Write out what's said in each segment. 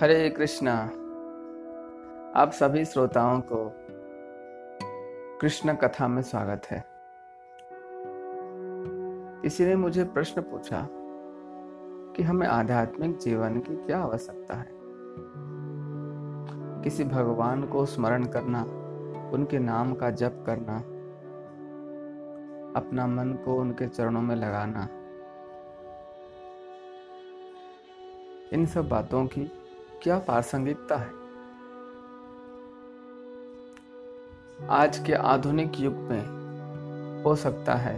हरे कृष्णा, आप सभी श्रोताओं को कृष्ण कथा में स्वागत है। किसी ने मुझे प्रश्न पूछा कि हमें आध्यात्मिक जीवन की क्या आवश्यकता है? किसी भगवान को स्मरण करना, उनके नाम का जप करना, अपना मन को उनके चरणों में लगाना, इन सब बातों की क्या प्रासंगिकता है? आज के आधुनिक युग में हो सकता है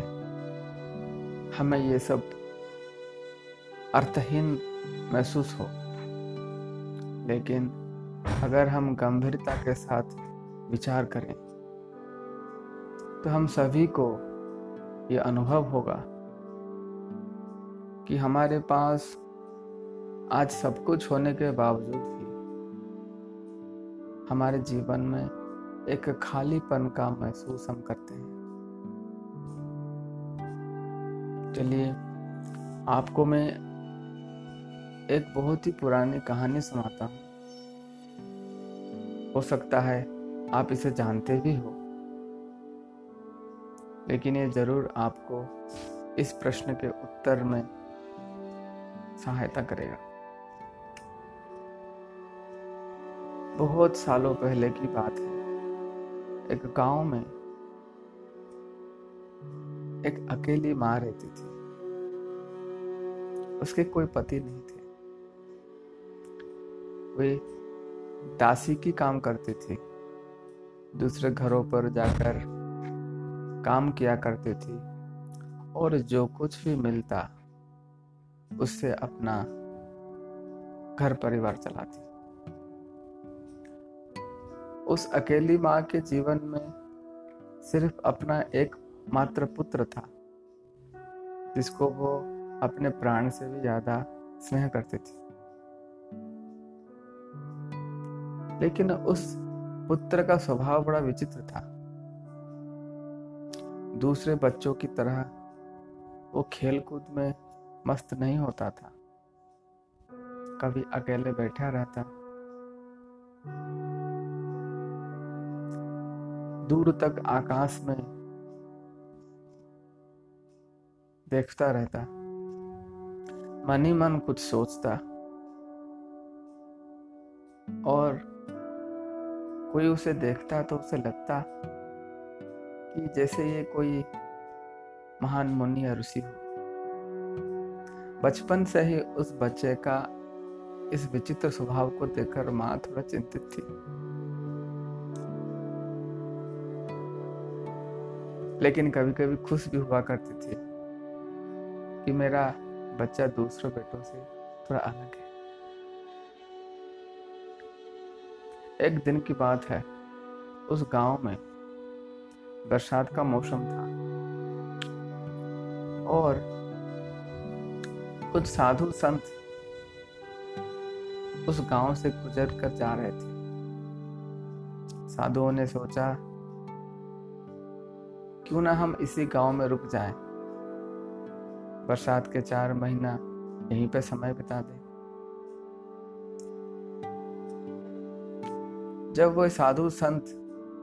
हमें ये सब अर्थहीन महसूस हो। लेकिन अगर हम गंभीरता के साथ विचार करें तो हम सभी को ये अनुभव होगा कि हमारे पास आज सब कुछ होने के बावजूद भी हमारे जीवन में एक खालीपन का महसूस हम करते हैं। चलिए, आपको मैं एक बहुत ही पुरानी कहानी सुनाता हूँ। हो सकता है आप इसे जानते भी हो। लेकिन ये ज़रूर आपको इस प्रश्न के उत्तर में सहायता करेगा। बहुत सालों पहले की बात है। एक गाँव में एक अकेली माँ रहती थी। उसके कोई पति नहीं थे। वे दासी की काम करती थी। दूसरे घरों पर जाकर काम किया करती थी और जो कुछ भी मिलता, उससे अपना घर परिवार चलाती। उस अकेली माँ के जीवन में सिर्फ़ अपना एक मात्र पुत्र था, जिसको वो अपने प्राण से भी ज़्यादा स्नेह करती थी। लेकिन उस पुत्र का स्वभाव बड़ा विचित्र था। दूसरे बच्चों की तरह वो खेल कूद में मस्त नहीं होता था। कभी अकेले बैठा रहता। दूर तक आकाश में देखता रहता। मन ही मन कुछ सोचता। और कोई उसे देखता तो उसे लगता कि जैसे ये कोई महान मुनि या ऋषि हो। बचपन से ही उस बच्चे का इस विचित्र स्वभाव को देखकर माँ थोड़ा चिंतित थी। लेकिन कभी कभी खुश भी हुआ करती थी कि मेरा बच्चा दूसरों बेटों से थोड़ा अलग है। एक दिन की बात है, उस गाँव में बरसात का मौसम था और कुछ साधु संत उस गाँव से गुजर कर जा रहे थे। साधुओं ने सोचा क्यों ना हम इसी गाँव में रुक जाएँ? बरसात के चार महीना यहीं पे समय बिता दें जब वो साधु संत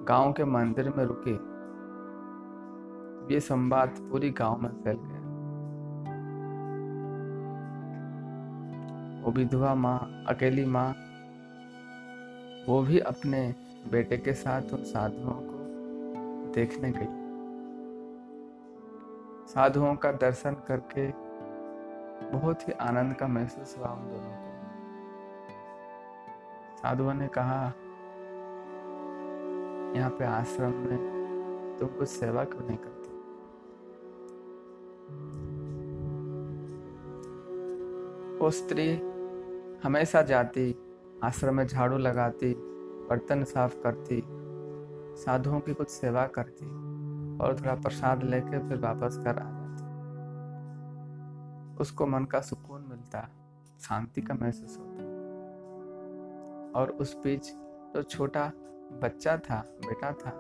गाँव के मंदिर में रुके, ये संवाद पूरी गाँव में फैल गया। वो विधवा माँ, अकेली माँ, वो भी अपने बेटे के साथ उन साधुओं को देखने गई। साधुओं का दर्शन करके बहुत ही आनंद का महसूस हुआ उन दोनों को। साधुओं ने कहा, यहाँ पे आश्रम में तुम कुछ सेवा क्यों नहीं करती? वो स्त्री हमेशा जाती, आश्रम में झाड़ू लगाती, बर्तन साफ़ करती, साधुओं की कुछ सेवा करती। और थोड़ा प्रसाद लेके फिर वापस घर आ जाती उसको मन का सुकून मिलता शांति का महसूस होता और उस बीच जो छोटा बच्चा था, बेटा था,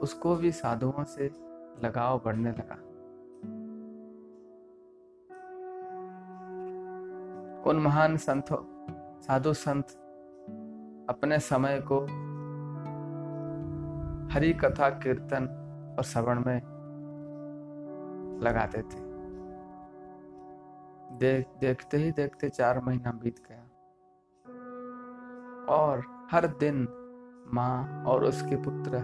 उसको भी साधुओं से लगाव बढ़ने लगा। उन महान संतों, साधु संत अपने समय को हरि कथा, कीर्तन और श्रवण में लगाते थे। देख, देखते ही देखते चार महीना बीत गया। और हर दिन माँ और उसके पुत्र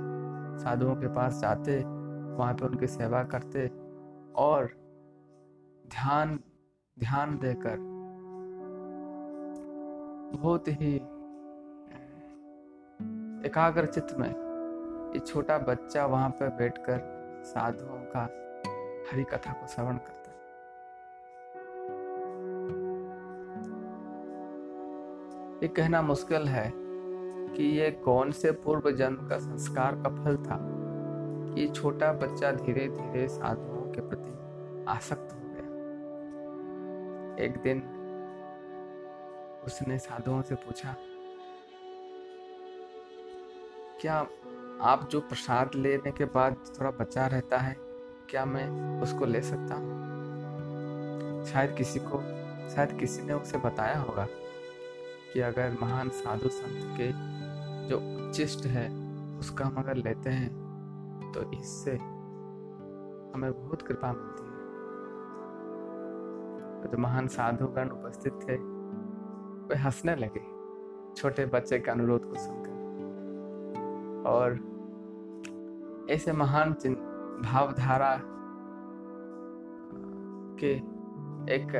साधुओं के पास जाते, वहाँ पे उनकी सेवा करते और ध्यान ध्यान देकर बहुत ही एकाग्र चित्त में ये छोटा बच्चा वहाँ पर बैठकर साधुओं का हरि कथा को श्रवण करता ये कहना मुश्किल है कि ये कौन से पूर्व जन्म का संस्कार का फल था कि छोटा बच्चा धीरे धीरे साधुओं के प्रति आसक्त हो गया। एक दिन उसने साधुओं से पूछा, क्या आप जो प्रसाद लेने के बाद थोड़ा बचा रहता है, क्या मैं उसको ले सकता हूँ? शायद किसी को, शायद किसी ने उसे बताया होगा कि अगर महान साधु संत के जो उच्चिष्ट है, उसका हम अगर लेते हैं तो इससे हमें बहुत कृपा मिलती है। तो जो महान साधुगण उपस्थित थे, वे हंसने लगे, छोटे बच्चे के अनुरोध को सुनकर। और ऐसे महान भावधारा के एक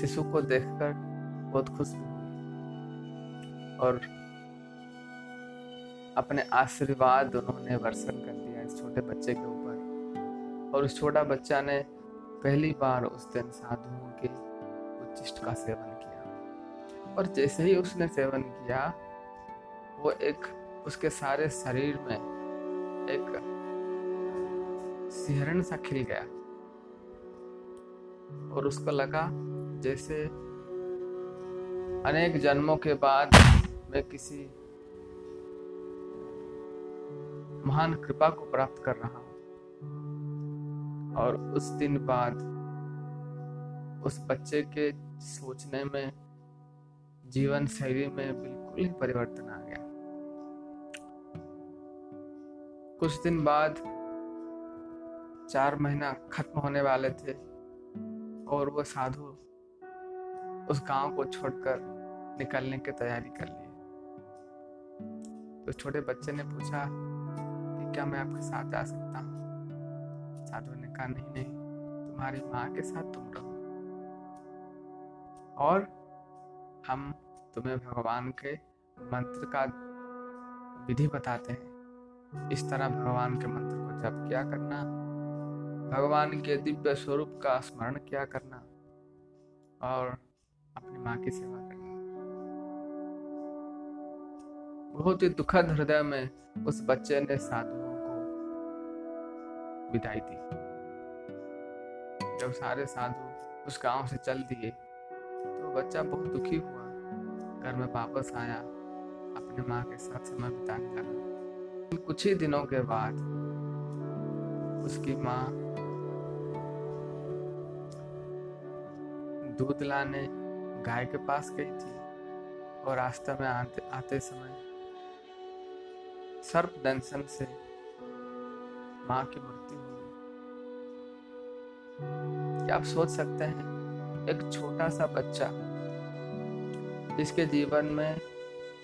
शिशु को देखकर बहुत खुश और अपने आशीर्वाद उन्होंने वर्षण कर दिया इस छोटे बच्चे के ऊपर। और उस छोटा बच्चा ने पहली बार उस दिन साधुओं के उच्चिष्ट का सेवन किया। और जैसे ही उसने सेवन किया, वो एक, उसके सारे शरीर में एक सिहरण सा खिल गया। और उसको लगा जैसे अनेक जन्मों के बाद मैं किसी महान कृपा को प्राप्त कर रहा हूँ। और उस दिन बाद उस बच्चे के सोचने में, जीवन शैली में बिल्कुल ही परिवर्तन आ कुछ दिन बाद चार महीना खत्म होने वाले थे और वो साधु उस गाँव को छोड़कर निकलने की तैयारी कर ली तो छोटे बच्चे ने पूछा कि क्या मैं आपके साथ जा सकता हूँ? साधु ने कहा, नहीं नहीं, तुम्हारी माँ के साथ तुम रहो। और हम तुम्हें भगवान के मंत्र का विधि बताते हैं। इस तरह भगवान के मंत्र को जप क्या करना, भगवान के दिव्य स्वरूप का स्मरण क्या करना और अपनी माँ की सेवा करना। बहुत ही दुखद हृदय में उस बच्चे ने साधुओं को विदाई दी। जब सारे साधु उस गाँव से चल दिए तो बच्चा बहुत दुखी हुआ। घर में वापस आया, अपने माँ के साथ समय बिताने लगा। कुछ ही दिनों के बाद उसकी माँ दूध लाने गाय के पास गई थी और रास्ते में आते आते समय सर्प दंशन से माँ की मृत्यु हुई। क्या आप सोच सकते हैं, एक छोटा सा बच्चा जिसके जीवन में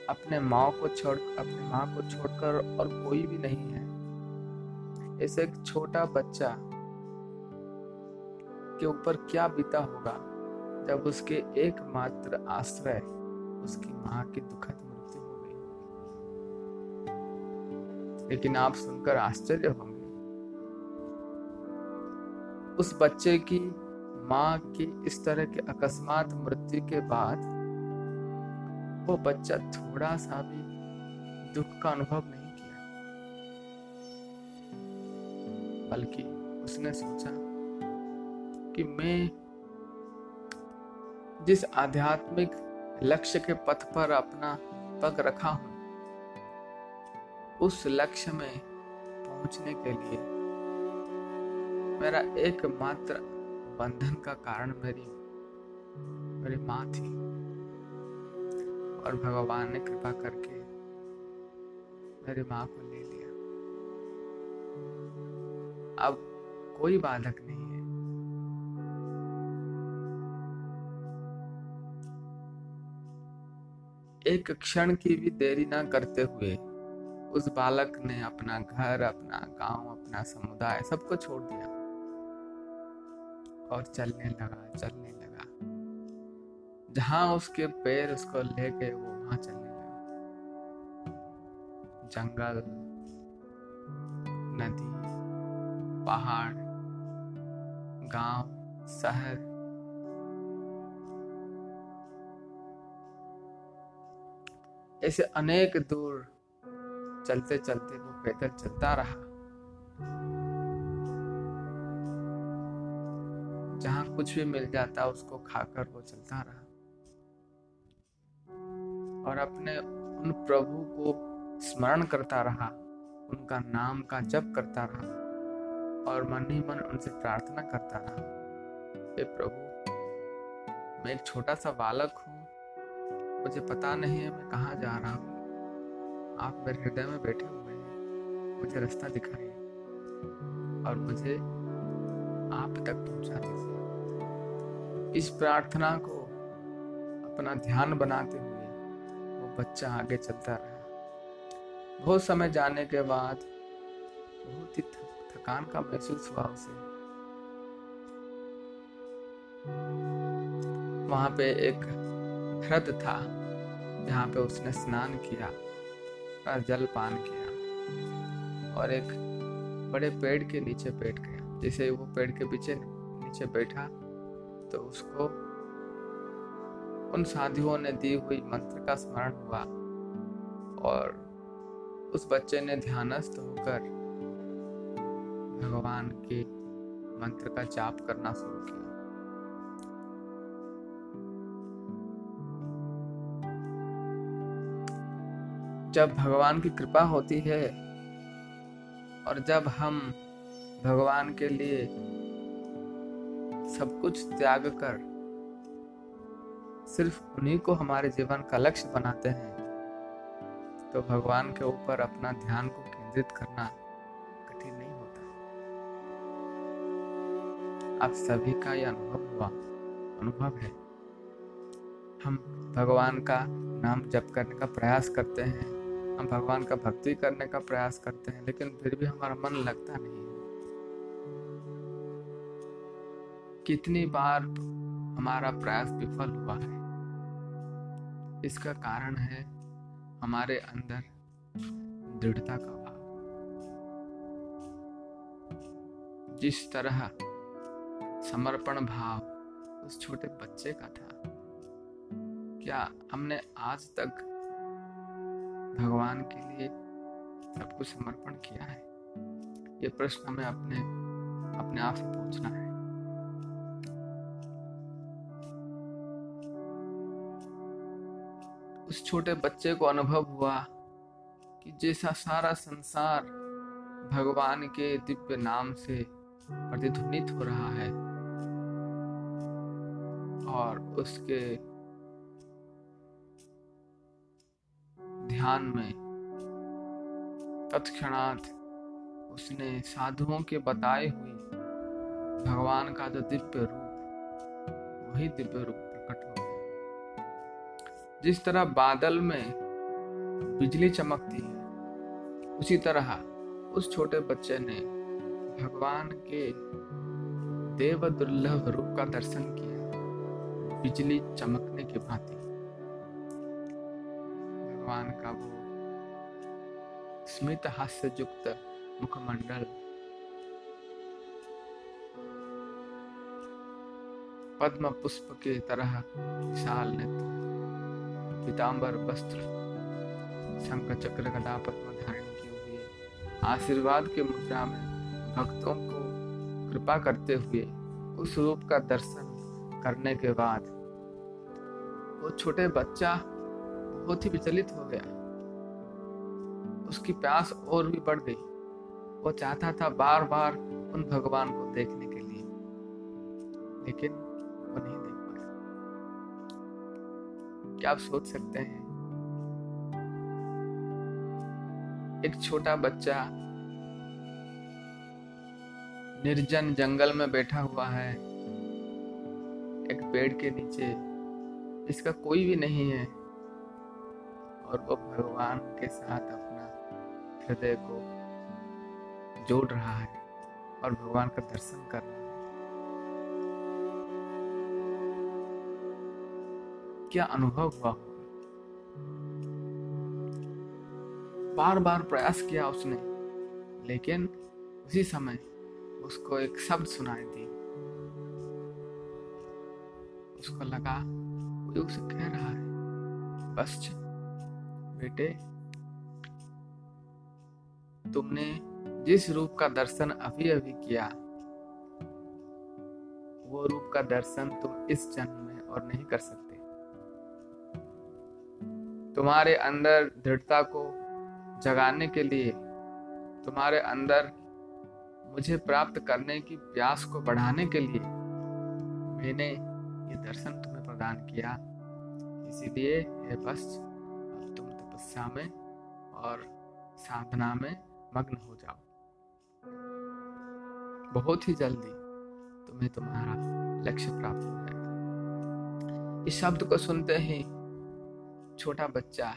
अपने माँ को छोड़, अपने माँ को छोड़कर और कोई भी नहीं है। ऐसे एक छोटा बच्चा के ऊपर क्या बीता होगा जब उसके एकमात्र आश्रय उसकी माँ की दुखद मृत्यु हो गई लेकिन आप सुनकर आश्चर्य होंगे। उस बच्चे की माँ की इस तरह के अकस्मात मृत्यु के बाद वो बच्चा थोड़ा सा भी दुख का अनुभव नहीं किया। बल्कि उसने सोचा कि मैं जिस आध्यात्मिक लक्ष्य के पथ पर अपना पग रखा हूँ, उस लक्ष्य में पहुँचने के लिए मेरा एकमात्र बंधन का कारण मेरी मेरी माँ थी। और भगवान ने कृपा करके मेरी माँ को ले लिया। अब कोई बाधक नहीं है। एक क्षण की भी देरी ना करते हुए उस बालक ने अपना घर, अपना गाँव, अपना समुदाय सबको छोड़ दिया और चलने लगा चलने लगा। जहाँ उसके पैर उसको ले गए वो वहाँ चलने लगा। जंगल, नदी, पहाड़, गाँव, शहर। ऐसे अनेक दूर चलते चलते वो पैदल चलता रहा। जहाँ कुछ भी मिल जाता उसको खाकर वो चलता रहा। और अपने उन प्रभु को स्मरण करता रहा, उनका नाम का जप करता रहा और मन ही मन उनसे प्रार्थना करता रहा। हे प्रभु, मैं एक छोटा सा बालक हूँ, मुझे पता नहीं है मैं कहाँ जा रहा हूँ। आप मेरे हृदय में बैठे हुए हैं, मुझे रास्ता दिखाइए और मुझे आप तक पहुँचा दीजिए इस प्रार्थना को अपना ध्यान बनाते हुए बच्चा आगे चलता रहा। बहुत समय जाने के बाद बहुत ही थकान का महसूस हुआ उसे। वहाँ पे एक ह्रद था, जहाँ पे उसने स्नान किया और जल पान किया और एक बड़े पेड़ के नीचे बैठ गया। जैसे वो पेड़ के पीछे, नीचे बैठा तो उसको उन साधुओं ने दी हुई मंत्र का स्मरण हुआ और उस बच्चे ने ध्यानस्थ होकर भगवान के मंत्र का जाप करना शुरू किया। जब भगवान की कृपा होती है और जब हम भगवान के लिए सब कुछ त्याग कर सिर्फ़ उन्हीं को हमारे जीवन का लक्ष्य बनाते हैं। तो भगवान के ऊपर अपना ध्यान को केंद्रित करना कठिन नहीं होता। आप सभी का यह अनुभव हुआ। अनुभव है। हम भगवान का नाम जप करने का प्रयास करते हैं। हम भगवान का भक्ति करने का प्रयास करते हैं, लेकिन फिर भी हमारा मन लगता नहीं कितनी बार हमारा प्रयास विफल हुआ है। इसका कारण है हमारे अंदर दृढ़ता का भाव। जिस तरह समर्पण भाव उस छोटे बच्चे का था, क्या हमने आज तक भगवान के लिए सब कुछ समर्पण किया है? ये प्रश्न हमें अपने अपने आप से पूछना है। उस छोटे बच्चे को अनुभव हुआ कि जैसा सारा संसार भगवान के दिव्य नाम से प्रतिध्वनित हो रहा है और उसके ध्यान में तत्क्षणात उसने साधुओं के बताए हुए भगवान का जो दिव्य रूप, वही दिव्य रूप जिस तरह बादल में बिजली चमकती है, उसी तरह उस छोटे बच्चे ने भगवान के देव दुर्लभ रूप का दर्शन किया, बिजली चमकने के भांति। भगवान का वो स्मित हास्य युक्त मुखमंडल पद्म पुष्प के तरह विशाल नेत्र पीताम्बर वस्त्र शंख चक्र गदा पद्म धारण किए हुए आशीर्वाद के मुद्रा में भक्तों को कृपा करते हुए उस रूप का दर्शन करने के बाद वो छोटे बच्चा बहुत ही विचलित हो गया। उसकी प्यास और भी बढ़ गई। वो चाहता था बार बार उन भगवान को देखने के लिए। लेकिन क्या आप सोच सकते हैं। एक छोटा बच्चा निर्जन जंगल में बैठा हुआ है। एक पेड़ के नीचे इसका कोई भी नहीं है। और वो भगवान के साथ अपना हृदय को जोड़ रहा है और भगवान का दर्शन कर रहा है। क्या अनुभव हुआ? बार बार प्रयास किया उसने, लेकिन उसी समय उसको एक शब्द सुनाई दी। उसको लगा, कोई उसे कह रहा है? बस बेटे, तुमने जिस रूप का दर्शन अभी अभी किया, वो रूप का दर्शन तुम इस जन्म में और नहीं कर सकते। तुम्हारे अंदर दृढ़ता को जगाने के लिए, तुम्हारे अंदर मुझे प्राप्त करने की प्यास को बढ़ाने के लिए मैंने ये दर्शन तुम्हें प्रदान किया। इसीलिए हे बस, अब तुम तपस्या में और साधना में मग्न हो जाओ। बहुत ही जल्दी तुम्हें तुम्हारा लक्ष्य प्राप्त हो जाएगा। इस शब्द को सुनते ही छोटा बच्चा,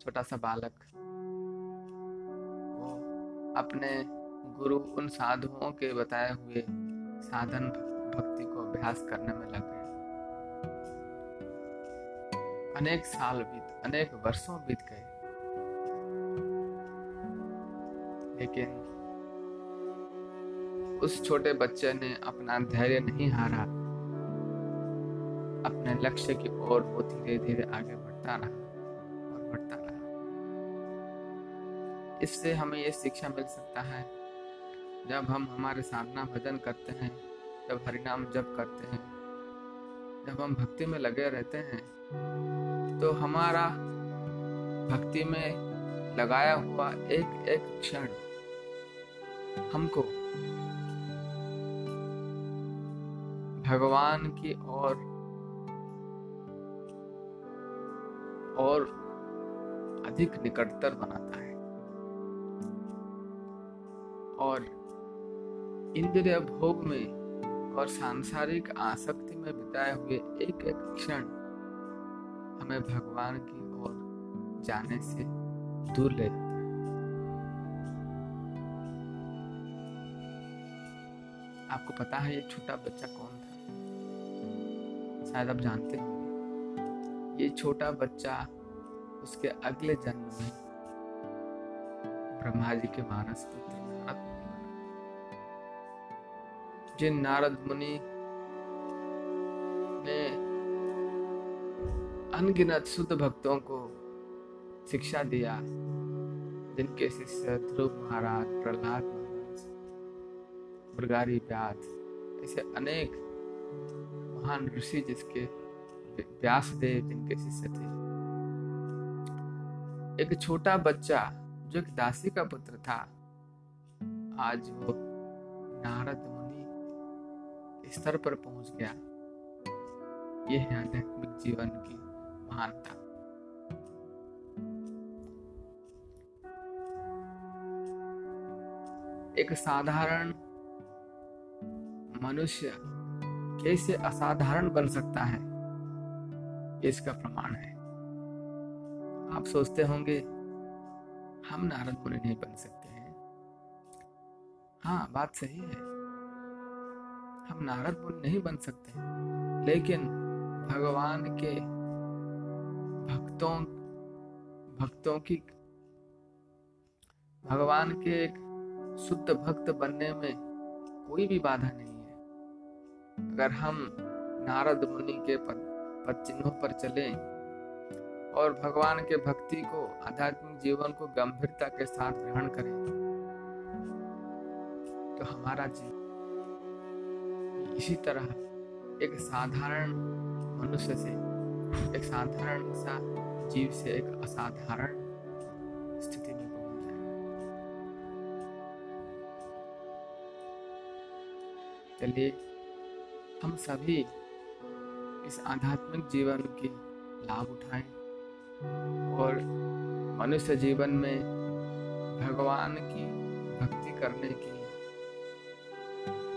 छोटा सा बालक। वो अपने गुरु उन साधुओं के बताए हुए साधन भक्ति को अभ्यास करने में लग गए। अनेक साल बीत, अनेक वर्षों बीत गए। लेकिन उस छोटे बच्चे ने अपना धैर्य नहीं हारा। अपने लक्ष्य की ओर वो धीरे धीरे आगे बढ़ता रहा और बढ़ता रहा। इससे हमें ये शिक्षा मिल सकता है, जब हम हमारे साधना भजन करते हैं, जब हरिनाम जप करते हैं, जब हम भक्ति में लगे रहते हैं तो हमारा भक्ति में लगाया हुआ एक एक क्षण हमको भगवान की ओर और अधिक निकटतर बनाता है। और इंद्रिय भोग में और सांसारिक आसक्ति में बिताए हुए एक एक क्षण हमें भगवान की ओर जाने से दूर ले जाता है। आपको पता है ये छोटा बच्चा कौन था? शायद आप जानते होंगे। ये छोटा बच्चा उसके अगले जन्म में ब्रह्मा जी के मानस पुत्र जिन नारद मुनि ने अनगिनत शुद्ध भक्तों को शिक्षा दिया, जिनके शिष्य ध्रुव महाराज, प्रहलाद महाराज, मृगारी व्यास, ऐसे अनेक महान ऋषि जिसके व्यास देव जिनके शिष्य थे। एक छोटा बच्चा जो एक दासी का पुत्र था, आज वो नारद मुनि स्तर पर पहुँच गया। यह है आध्यात्मिक जीवन की महानता। एक साधारण मनुष्य कैसे असाधारण बन सकता है? इसका प्रमाण है। आप सोचते होंगे हम नारद मुनि नहीं बन सकते हैं। हाँ बात सही है। हम नारद मुनि नहीं बन सकते। हैं लेकिन भगवान के भक्तों भक्तों की भगवान के एक शुद्ध भक्त बनने में कोई भी बाधा नहीं है। अगर हम नारद मुनि के पद, पद चिन्हों पर चलें। और भगवान के भक्ति को, आध्यात्मिक जीवन को गंभीरता के साथ ग्रहण करें। तो हमारा जीवन इसी तरह एक साधारण मनुष्य से, एक साधारण सा जीव से एक असाधारण स्थिति में पहुँच जाए। चलिए, हम सभी इस आध्यात्मिक जीवन के लाभ उठाएँ और मनुष्य जीवन में भगवान की भक्ति करने की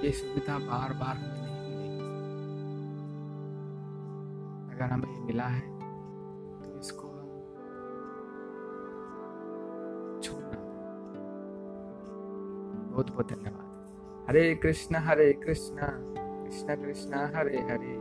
ये सुविधा बार बार हमें नहीं मिलेगी। अगर हमें मिला है तो इसको हम छोड़ना बहुत बहुत धन्यवाद। हरे कृष्ण हरे कृष्ण कृष्ण कृष्ण हरे हरे हरे।